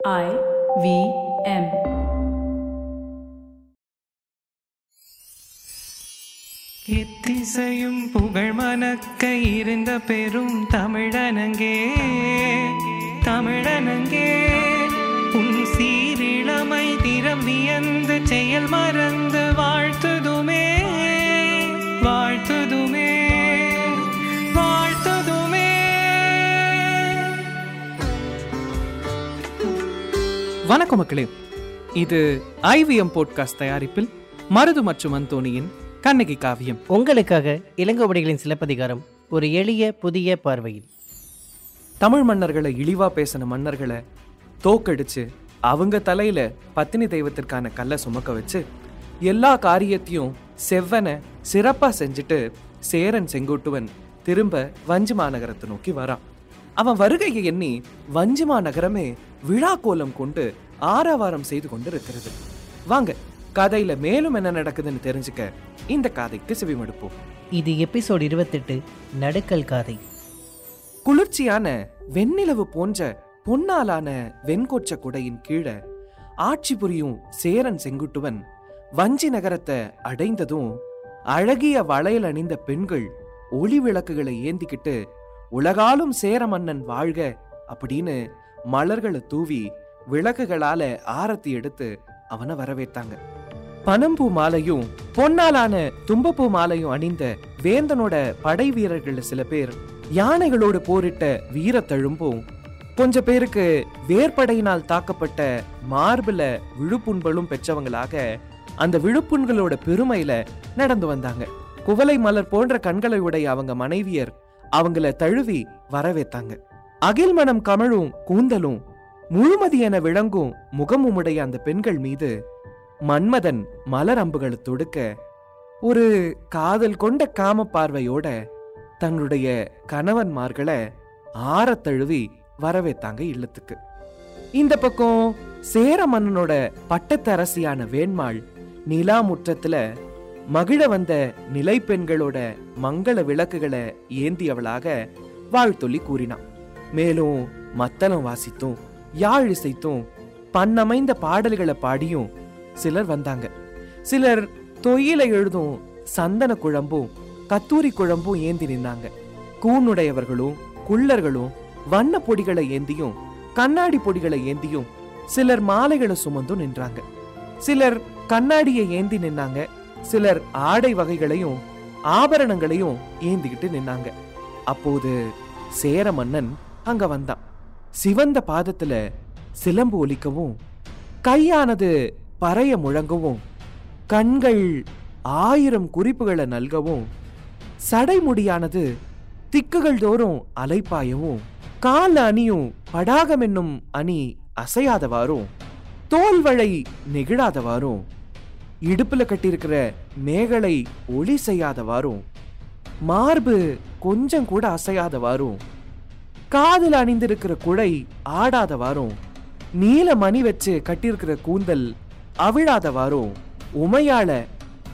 I V M. எத்திசையும் புகழ் மணக்க இருந்த பெரும் தமிழனங்கே தமிழனங்கே உன் சீரிழமை திறம் வியந்து செயல் மறந்து வாழ் வணக்கம் மக்களே. இது ஐவிஎம் போட்காஸ்ட் தயாரிப்பில் மருது மற்றும் அந்தோணியின் கண்ணகி காவியம். உங்களுக்காக இளங்கோவடிகளின் சிலப்பதிகாரம் ஒரு எளிய புதிய பார்வையில். தமிழ் மன்னர்களை இழிவா பேசின மன்னர்களை தோக்கடிச்சு அவங்க தலையில பத்தினி தெய்வத்திற்கான கல்லை சுமக்க வச்சு எல்லா காரியத்தையும் செவ்வன சிறப்பா செஞ்சுட்டு சேரன் செங்குட்டுவன் திரும்ப வஞ்சி மாநகரத்தை நோக்கி வரான். அவன் வருகையை எண்ணி வஞ்சி மாநகரமே விழா கோலம் கொண்டு ஆரவாரம் செய்து கொண்டு இருக்கிறது வாங்க கதையில மேலும் என்ன நடக்குதுன்னு தெரிஞ்சுக்க இந்த கதைக்கு செவிமடுப்போம். இது எபிசோட் இருபத்தெட்டு நடுக்கல் காதை. குளிர்ச்சியான வெண்ணிலவு போன்ற பொன்னாலான வெண்கொச்ச குடையின் கீழே ஆட்சி புரியும் சேரன் செங்குட்டுவன் வஞ்சி நகரத்தை அடைந்ததும் அழகிய வளையல் அணிந்த பெண்கள் ஒளி விளக்குகளை ஏந்திக்கிட்டு உலகாலும் சேர மன்னன் வாழ்க அப்படின்னு மலர்களை தூவி விளக்குகளால ஆரத்தி எடுத்து அவனை வரவேத்தாங்க. பனம்பூ மாலையும் பொன்னாலான தும்பப்பூ மாலையும் அணிந்த வேந்தனோட படை வீரர்கள் சில பேர் யானைகளோடு போரிட்ட வீரத்தழும்பும் கொஞ்ச பேருக்கு வேர்படையினால் தாக்கப்பட்ட மார்புல விழுப்புண்களும் பெற்றவங்களாக அந்த விழுப்புண்களோட பெருமையில நடந்து வந்தாங்க. குவளை மலர் போன்ற கண்களை உடைய அவங்க மனைவியர் அவங்கள தழுவி வரவேத்தாங்க. அகில் மனம் கமழும் கூந்தலும் முழுமதி என விளங்கும் முகமும் உடைய அந்த பெண்கள் மீது மன்மதன் மலர் அம்புகளை தொடுக்க ஒரு காதல் கொண்ட காம பார்வையோட தன்னுடைய கணவன்மார்களை ஆற தழுவி வரவேத்தாங்க இல்லத்துக்கு. இந்த பக்கம் சேர மன்னனோட பட்டத்து அரசியான வேண்மாள் நிலா முற்றத்துல மகிழ வந்த நிலை பெண்களோட மங்கள விளக்குகளை ஏந்தியவளாக வாழ்த்தொல்லி கூறினான். மேலும் மத்தளம் வாசித்தும் யாழ் இசைத்தும் பன்னமைந்த பாடல்களை பாடியும் சிலர் வந்தாங்க. சிலர் தொயில எழுதும் சந்தன குழம்பும் கத்தூரி குழம்பும் ஏந்தி நின்னாங்க. கூனுடையவர்களும் குள்ளர்களும் வண்ண பொடிகளை ஏந்தியும் கண்ணாடி பொடிகளை ஏந்தியும் சிலர் மாலைகளை சுமந்தும் நின்றாங்க. சிலர் கண்ணாடியை ஏந்தி நின்னாங்க. சிலர் ஆடை வகைகளையும் ஆபரணங்களையும் ஏந்திக்கிட்டு நின்னாங்க. அப்போது சேர மன்னன் அங்க வந்தான். சிவந்த பாதத்துல சிலம்பு ஒலிக்கவும் கையானது பறைய முழங்கவும் கண்கள் ஆயிரம் குறிப்புகளை நல்கவும் சடைமுடியானது திக்குகள் தோறும் அலைப்பாயவும் கால அணியும் படாகம் என்னும் அணி அசையாதவாறும் தோல்வளை நெகிழாதவாறும் இடுப்புல கட்டியிருக்கிற மேகலை ஒளி செய்யாதவாறும் மார்பு கொஞ்சம் கூட அசையாதவாறும் காதில் அணிந்திருக்கிற குடை ஆடாதவாறும் நீல மணி வச்சு கட்டியிருக்கிற கூந்தல் அவிழாதவாறும் உமையால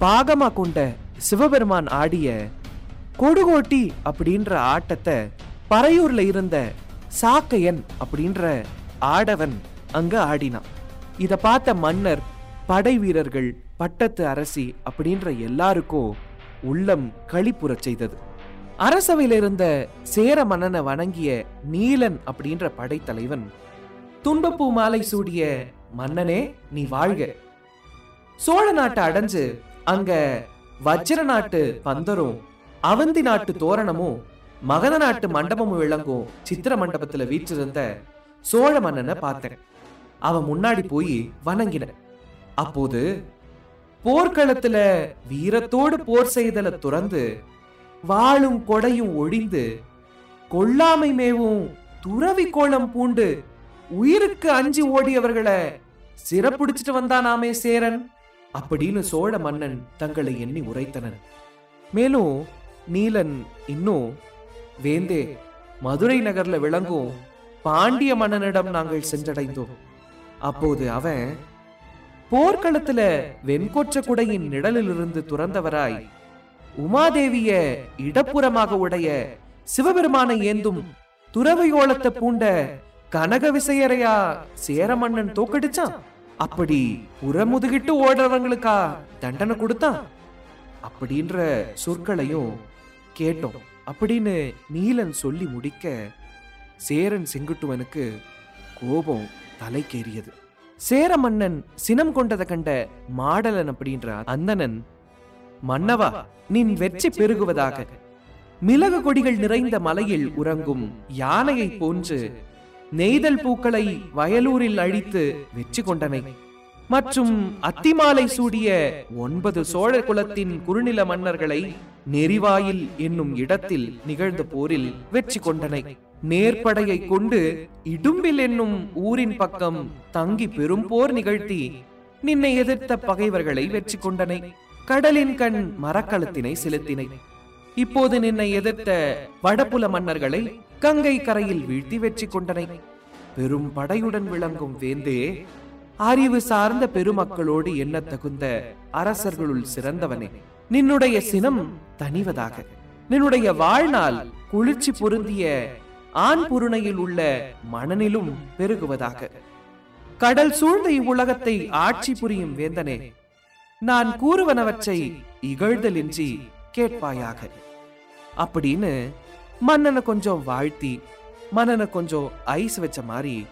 பாகமா கொண்ட சிவபெருமான் ஆடிய கொடுகோட்டி அப்படின்ற ஆட்டத்தை பறையூர்ல இருந்த சாக்கையன் அப்படின்ற ஆடவன் அங்க ஆடினான். இத பார்த்த மன்னர் படை வீரர்கள் பட்டத்து அரசி அப்படின்ற எல்லாருக்கும் உள்ளம் களிப்புறச் செய்தது. அரசவையில் இருந்த சேர மன்னனை வணங்கிய நீலன் அப்படின்ற படைத்தலைவன் துன்பப்பூ மாலை சூடிய மன்னனே நீ வாழ்க. சோழ நாட்டை அடைஞ்சு அங்க வஜ்ர நாட்டு பந்தரும் அவந்தி நாட்டு தோரணமும் மகத நாட்டு மண்டபமும் விளங்கும் சித்திர மண்டபத்துல வீற்றிருந்த சோழ மன்னனை பார்த்தேன். அவன் முன்னாடி போய் வணங்கின அப்போது போர்க்களத்துல வீரத்தோடு போர் செய்தலை துறந்து வாளும் கொடையும் ஒழிந்து கொல்லாமை மேவும் துறவி கோலம் பூண்டு உயிருக்கு அஞ்சு ஓடியவர்களை சிறப்புடிச்சிட்டு வந்தானாமே சேரன் அப்படின்னு சோழ மன்னன் தங்களை எண்ணி உரைத்தனர். மேலும் நீலன் இன்னும் வேந்தே மதுரை நகர்ல விளங்கும் பாண்டிய மன்னனிடம் நாங்கள் சென்றடைந்தோம். அப்போது அவன் போர்க்களத்துல வெண்கொற்ற குடையின் நிழலிலிருந்து துறந்தவராய் உமாதேவிய இடப்புறமாக உடைய சிவபெருமானை ஏந்தும் துறவையோளத்தை பூண்ட கனக விசையரையா சேர மன்னன் தோக்கடிச்சான். அப்படி புறமுதுகிட்டு ஓடுறவங்களுக்கா தண்டனை கொடுத்தான். அப்படின்ற சொற்களையும் கேட்டோம். அப்படின்னு நீலன் சொல்லி முடிக்க சேரன் செங்குட்டுவனுக்கு கோபம் தலைக்கேறியது. சேர மன்னன் சினம் கொண்டதை கண்ட மாடலன் அப்படின்ற அந்தணன் மன்னவா நின் வெற்றி பெருகுவதாக. மிளகு கொடிகள் நிறைந்த மலையில் உறங்கும் யானையை போன்று நெய்தல் பூக்களை வயலூரில் அழித்து வெற்றி கொண்டனை மற்றும் அத்திமாலை சூடிய ஒன்பது சோழ குலத்தின் குறுநில மன்னர்களை நெறிவாயில் என்னும் இடத்தில் நிகழ்ந்த போரில் வெற்றி கொண்டனை நேர்படையை கொண்டு இடும்பில் என்னும் ஊரின் பக்கம் தங்கி பெரும் போர் நிகழ்த்தி நின்னை எதிர்த்த பகைவர்களை வெற்றி கொண்டனை கடலின் கண் மரக்களத்தினை செலுத்தினை. இப்போது நின்னை எதிர்த்த வடபுல மன்னர்களை கங்கை கரையில் வீழ்த்தி வெற்றி கொண்டனை. பெரும் படையுடன் விளங்கும் வேந்தே அறிவு சார்ந்த பெருமக்களோடு எண்ண தகுந்த அரசர்களுள் சிறந்தவனே. நின்னுடைய சினம் தணிவதாக நின்னுடைய வாழ்நாள் குளிர்ச்சி பொருந்திய ஆண் புருணையில் உள்ள மணனிலும் பெருகுவதாக. கடல் சூழ்ந்த இவ்வுலகத்தை ஆட்சி புரியும் வேந்தனே நான் கூறுவனவற்றை இகழ்தலின்றி கேட்பாயாக. அப்படின்னு மன்னனை கொஞ்சம் வாழ்த்தி மன்னனை கொஞ்சம் ஐஸ் வச்ச மாதிரி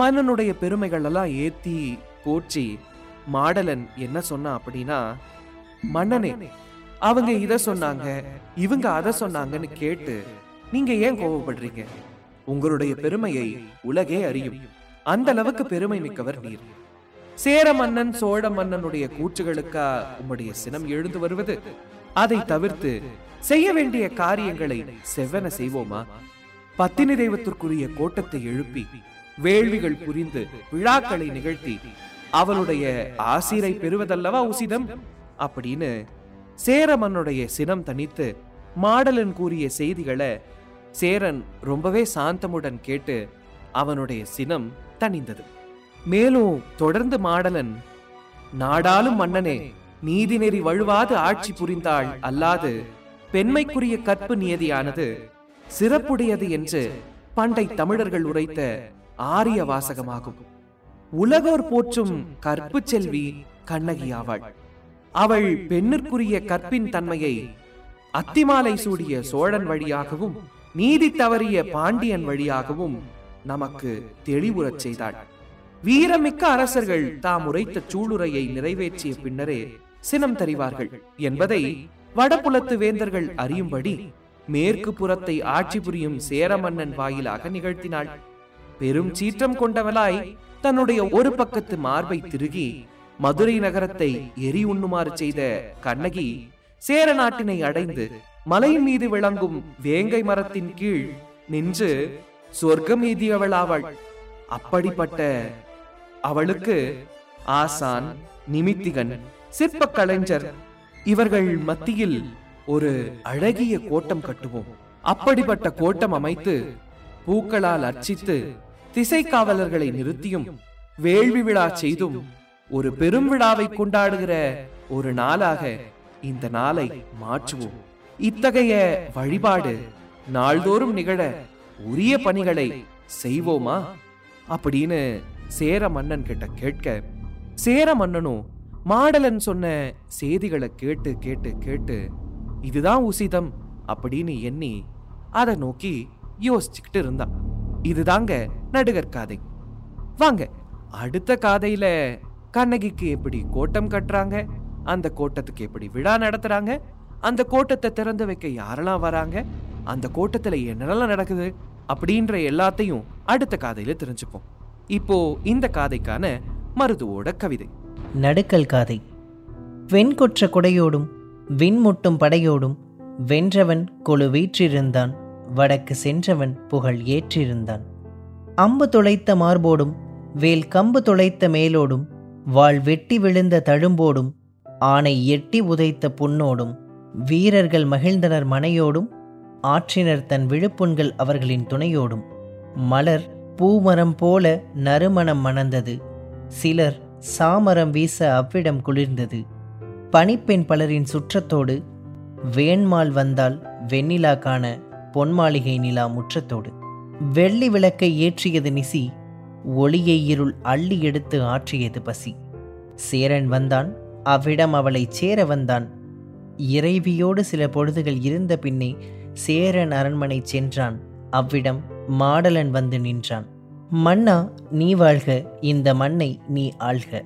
மன்னனுடைய பெருமைகள் எல்லாம் ஏத்தி போற்றி மாடலன் என்ன சொன்னா அப்படின்னா மன்னனே அவங்க இத சொன்னாங்க இவங்க அத சொன்னாங்கன்னு கேட்டு நீங்க ஏன் கோவப்படுறீங்க? உங்களுடைய பெருமையை உலகே அறியும். அந்த அளவுக்கு பெருமை மிக்கவர் நீர். சேர மன்னன் சோழ மன்னனுடைய கூற்றுகளுக்கா உம்முடைய சினம் எழுந்து வருவது? அதை தவிர்த்து செய்ய வேண்டிய காரியங்களை செவ்வன செய்வோமா? பத்தினி தெய்வத்திற்குரிய கோட்டத்தை எழுப்பி வேள்விகள் புரிந்து விழாக்களை நிகழ்த்தி அவளுடைய ஆசிரை பெறுவதல்லவா உசிதம்? அப்படின்னு சேர மன்னுடைய சினம் தனித்து மாடலன் கூறிய செய்திகளை சேரன் ரொம்பவே சாந்தமுடன் கேட்டு அவனுடைய சினம் தணிந்தது. மேலும் தொடர்ந்து மாடலன் நாடாளும் மன்னனே நீதிநெறி வழுவாது ஆட்சி புரிந்தாள் அல்லாது பெண்மைக்குரிய கற்பு நியதியானது சிறப்புடையது என்று பண்டை தமிழர்கள் உரைத்த ஆரிய வாசகமாகும். உலகோர் போற்றும் கற்பு செல்வி கண்ணகியாவாள் அவள் பெண்ணிற்குரிய கற்பின் தன்மையை அத்திமாலை சூடிய சோழன் வழியாகவும் நீதி தவறிய பாண்டியன் வழியாகவும் நமக்கு தெளிவுறச் செய்தாள். வீரமிக்க அரசர்கள் தாம் உரைத்த சூளுரையை நிறைவேற்றிய பின்னரே சினம் தறிவார்கள் என்பதை வடபுலத்து வேந்தர்கள் அறியும்படி மேற்கு புறத்தை ஆட்சி புரியும் சேர மன்னன் வாயிலாக நிகழ்த்தினாள். பெரும் சீற்றம் கொண்டவளாய் தன்னுடைய ஒரு பக்கத்து மார்பை திருகி மதுரை நகரத்தை எரி உண்ணுமாறு செய்த கண்ணகி சேர நாட்டினை அடைந்து மலை மீது விளங்கும் வேங்கை மரத்தின் கீழ் நின்று சொர்க்கம் எய்தியவளாவாள் அப்படிப்பட்ட அவளுக்கு ஆசான் நிமித்திகன் சிற்ப கலைஞர் இவர்கள் மத்தியில் ஒரு அழகிய கோட்டம் கட்டுவோம். அப்படிப்பட்ட கோட்டம் அமைத்து பூக்களால் அர்ச்சித்து திசை காவலர்களை நிறுத்தியும் வேள்வி விழா செய்தும் ஒரு பெரும் விழாவை கொண்டாடுகிற ஒரு நாளாக இந்த நாளை மாற்றுவோம். இத்தகைய வழிபாடு நாள்தோறும் நிகழ உரிய பணிகளை செய்வோமா? அப்படின்னு சேர மன்னன் கிட்ட கேட்க சேர மன்னனும் மாடலன் சொன்ன செய்திகளை கேட்டு கேட்டு கேட்டு இதுதான் உசிதம் அப்படின்னு எண்ணி அதை நோக்கி யோசிச்சுக்கிட்டு இருந்தான். இதுதாங்க நடுகர் காதை. வாங்க அடுத்த காதையில கண்ணகிக்கு எப்படி கோட்டம் கட்டுறாங்க? அந்த கோட்டத்துக்கு எப்படி விழா நடத்துறாங்க? அந்த கோட்டத்தை திறந்து வைக்க யாரெல்லாம் வராங்க? அந்த கோட்டத்துல என்னெல்லாம் நடக்குது? அப்படின்ற எல்லாத்தையும் அடுத்த காதையில தெரிஞ்சுப்போம். இப்போ இந்த காதைக்கான மருதுவோட கவிதை. நடுக்கல் காதை. வெண்கொற்ற குடையோடும் விண்முட்டும் படையோடும் வென்றவன் கொழு வீற்றிருந்தான் வடக்கு சென்றவன் புகழ் ஏற்றிருந்தான். அம்பு துளைத்த மார்போடும் வேல் கம்பு துளைத்த மேலோடும் வாள் வெட்டி விழுந்த தழும்போடும் ஆனை எட்டி உதைத்த புண்ணோடும் வீரர்கள் மகிழ்ந்தனர் மனையோடும் ஆற்றினர் தன் விழுப்புண்கள் அவர்களின் துணையோடும் மலர் பூமரம் போல நறுமணம் மணந்தது. சிலர் சாமரம் வீச அவ்விடம் குளிர்ந்தது. பணிப்பெண் பலரின் சுற்றத்தோடு வேண்மால் வந்தால் வெண்ணிலா காண பொன்மாளிகை நிலா முற்றத்தோடு. வெள்ளி விளக்கை ஏற்றியது நிசி ஒளியை இருள் அள்ளி எடுத்து ஆற்றியது பசி. சேரன் வந்தான் அவ்விடம் அவளை சேர வந்தான். இறைவியோடு சில பொழுதுகள் இருந்த பின்னே சேரன் அரண்மனை சென்றான். அவ்விடம் மாடலன் வந்து நின்றான். மன்னா நீ வாழ்க. இந்த மண்ணை நீ ஆள்க.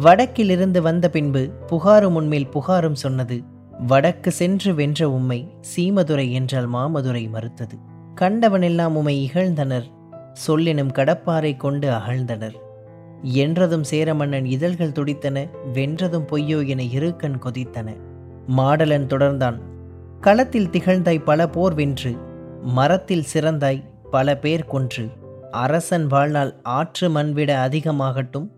வடக்கிலிருந்து வந்த பின்பு புகாரும் உன்மேல் புகாரும் சொன்னது வடக்கு சென்று வென்ற உம்மை சீமதுரை என்றால் மாமதுரை மறுத்தது. கண்டவனெல்லாம் உம்மை இகழ்ந்தனர் சொல்லினும் கடப்பாறை கொண்டு அகழ்ந்தனர். என்றதும் சேரமன்னன் இதழ்கள் துடித்தன வென்றதும் பொய்யோ என இருக்கண் கொதித்தன. மாடலன் தொடர்ந்தான் களத்தில் திகழ்ந்தாய் பல போர் வென்று மரத்தில் சிறந்தாய் பல பேர் கொன்று அரசன் வாழ்நாள் ஆற்று மண்விட அதிகமாகட்டும்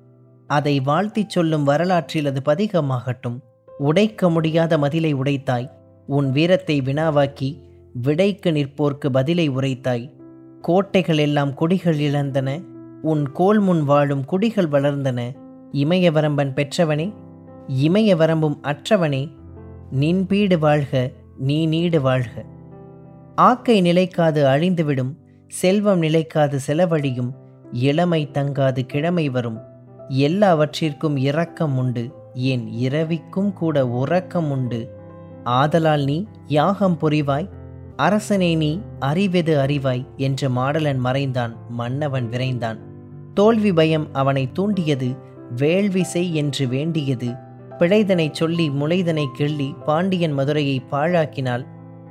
அதை வாழ்த்திச் சொல்லும் வரலாற்றில் அது பதிகமாகட்டும். உடைக்க முடியாத மதிலை உடைத்தாய் உன் வீரத்தை வினாவாக்கி விடைக்கு நிற்போர்க்கு பதிலை உரைத்தாய். கோட்டைகள் எல்லாம் குடிகள் இழந்தன உன் கோல் முன் வாழும் குடிகள் வளர்ந்தன. இமய வரம்பன் பெற்றவனே இமய வரம்பும் அற்றவனே நின் பீடு வாழ்க நீ நீடு வாழ்க. ஆக்கை நிலைக்காது அழிந்துவிடும் செல்வம் நிலைக்காது செலவழியும் இளமை தங்காது கிழமை வரும். எல்லாவற்றிற்கும் இரக்கம் உண்டு என் இரவிக்கும் கூட உறக்கம் உண்டு. ஆதலால் நீ யாகம் புரிவாய்? அரசனே நீ அறிவெது அறிவாய்? என்று மாடலன் மறைந்தான் மன்னவன் விரைந்தான். தோல்வி பயம் அவனை தூண்டியது வேள்வி செய் என்று வேண்டியது. பிழைதனை சொல்லி முளைதனை கிள்ளி பாண்டியன் மதுரையை பாழாக்கினாள்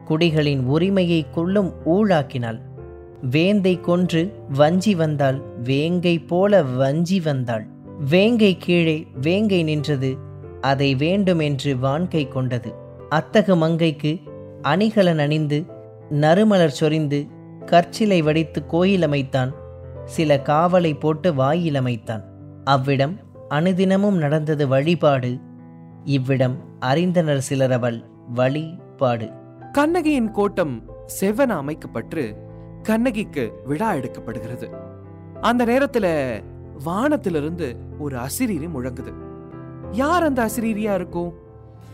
குடிகளின் உரிமையை கொள்ளும் ஊழாக்கினாள் வேந்தை கொன்று வஞ்சி வந்தாள் வேங்கை போல வஞ்சி வந்தாள். வேங்கை கீழே வேங்கை நின்றது அதை வேண்டும் என்று வான்கை கொண்டது. அத்தகு மங்கைக்கு அணிகலன் அணிந்து நறுமலர் சொரிந்து கற்சிலை வடித்து கோயில் அமைத்தான் சில காவலை போட்டு வாயில் அமைத்தான். அவ்விடம் அனுதினமும் நடந்தது வழிபாடு இவ்விடம் அறிந்தனர் சிலரவள் வழிபாடு. கண்ணகியின் கோட்டம் செவ்வன அமைக்கப்பட்டு கண்ணகிக்கு விழா எடுக்கப்படுகிறது. அந்த நேரத்துல வானத்திலிருந்து ஒரு அசிரீரி முழங்குது. யார் அந்த அசிரீரியா இருக்கும்?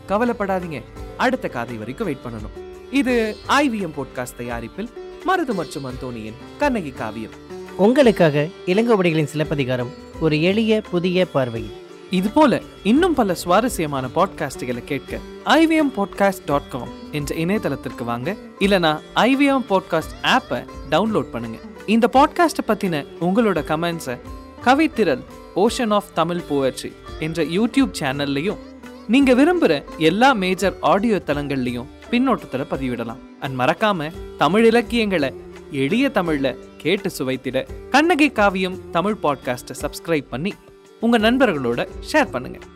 கவலைப்படாதீங்க. அடுத்த காதை வரைக்கும் வெயிட் பண்ணணும். இது ஐவிஎம் போட்காஸ்ட் தயாரிப்பில் மருது மற்றும் அந்தோனியின் கண்ணகி காவியம். உங்களுக்காக இளங்கோவடிகளின் சிலப்பதிகாரம் ஒரு எளிய புதிய பார்வையில். இது போல இன்னும் பல சுவாரஸ்யமான பாட்காஸ்டுகளை கேட்க ஐவிஎம் பாட்காஸ்ட் டாட் காம் என்ற இணையதளத்திற்கு வாங்க இல்லனா ஐவிஎம் பாட்காஸ்ட் ஆப்பை டவுன்லோட் பண்ணுங்க. இந்த பாட்காஸ்ட்டை பத்தின உங்களோட கமெண்ட்ஸை Kavithiral ocean of Tamil poetry என்ற யூடியூப் சேனல்லையும் நீங்க விரும்புற எல்லா மேஜர் ஆடியோ தளங்கள்லையும் பின்னோட்டத்துல பதிவிடலாம். அண்ட் மறக்காம தமிழ் இலக்கியங்களை எளிய தமிழ்ல கேட்டு சுவைத்திட கண்ணகி காவியம் தமிழ் பாட்காஸ்ட்டை சப்ஸ்கிரைப் பண்ணி உங்கள் நண்பர்களோட ஷேர் பண்ணுங்கள்